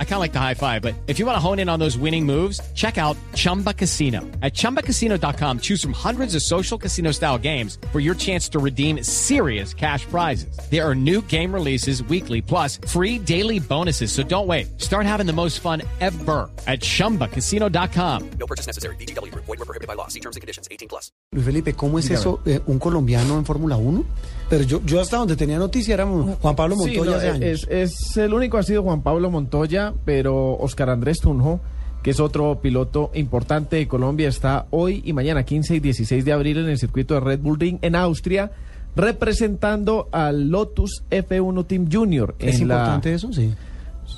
I kind of like the high five, but if you want to hone in on those winning moves, check out Chumba Casino. At ChumbaCasino.com, choose from hundreds of social casino style games for your chance to redeem serious cash prizes. There are new game releases weekly, plus free daily bonuses. So don't wait. Start having the most fun ever at ChumbaCasino.com. No purchase necessary. BGW. Void were prohibited by law. See terms and conditions. 18 plus. Luis Felipe, ¿cómo es eso, eh, un colombiano en Fórmula 1? Pero yo, yo hasta donde tenía noticia era Juan Pablo Sí, Montoya no, hace años. es, es el único ha sido Juan Pablo Montoya, pero Oscar Andrés Tunjo, que es otro piloto importante de Colombia, está hoy y mañana, 15 y 16 de abril, en el circuito de Red Bull Ring en Austria, representando al Lotus F1 Team Junior. ¿Es la- importante eso? Sí.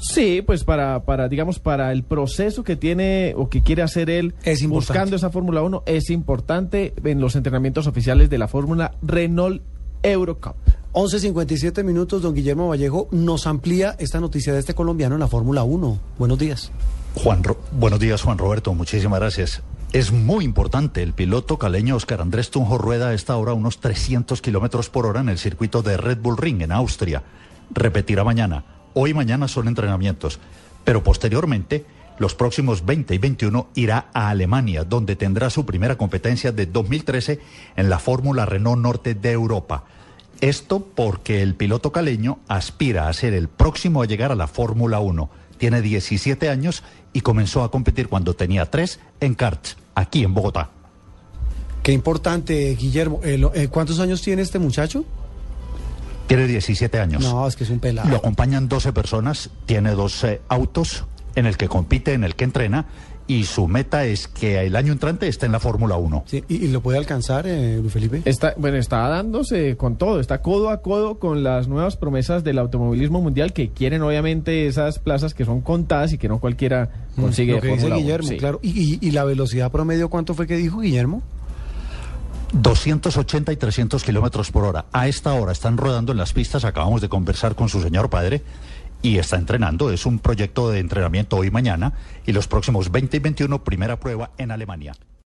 Sí, pues para, para, digamos, para el proceso que tiene o que quiere hacer él Es buscando esa Fórmula 1, es importante en los entrenamientos oficiales de la Fórmula Renault Eurocup. 11.57 minutos, don Guillermo Vallejo nos amplía esta noticia de este colombiano en la Fórmula 1. Buenos días. Juan Buenos días, Juan Roberto. Muchísimas gracias. Es muy importante. El piloto caleño Oscar Andrés Tunjo rueda a esta hora unos 300 kilómetros por hora en el circuito de Red Bull Ring en Austria. Repetirá mañana. Hoy y mañana son entrenamientos. Pero posteriormente, los próximos 20 y 21 irá a Alemania, donde tendrá su primera competencia de 2013 en la Fórmula Renault Norte de Europa. Esto porque el piloto caleño aspira a ser el próximo a llegar a la Fórmula 1. Tiene 17 años y comenzó a competir cuando tenía 3 en karts, aquí en Bogotá. Qué importante, Guillermo. Eh, eh, ¿Cuántos años tiene este muchacho? Tiene 17 años. No, es que es un pelado. Lo acompañan 12 personas, tiene dos eh, autos en el que compite, en el que entrena y su meta es que el año entrante esté en la Fórmula 1. Sí, ¿y, y lo puede alcanzar, eh, Luis Felipe? Está, bueno, está dándose con todo, está codo a codo con las nuevas promesas del automovilismo mundial que quieren obviamente esas plazas que son contadas y que no cualquiera consigue Mm, Lo de que dice. Guillermo, Sí. claro. ¿Y, y, y la velocidad promedio cuánto fue que dijo Guillermo? 280 y 300 kilómetros por hora. A esta hora están rodando en las pistas. Acabamos de conversar con su señor padre y está entrenando. Es un proyecto de entrenamiento hoy mañana y los próximos 20 y 21 primera prueba en Alemania.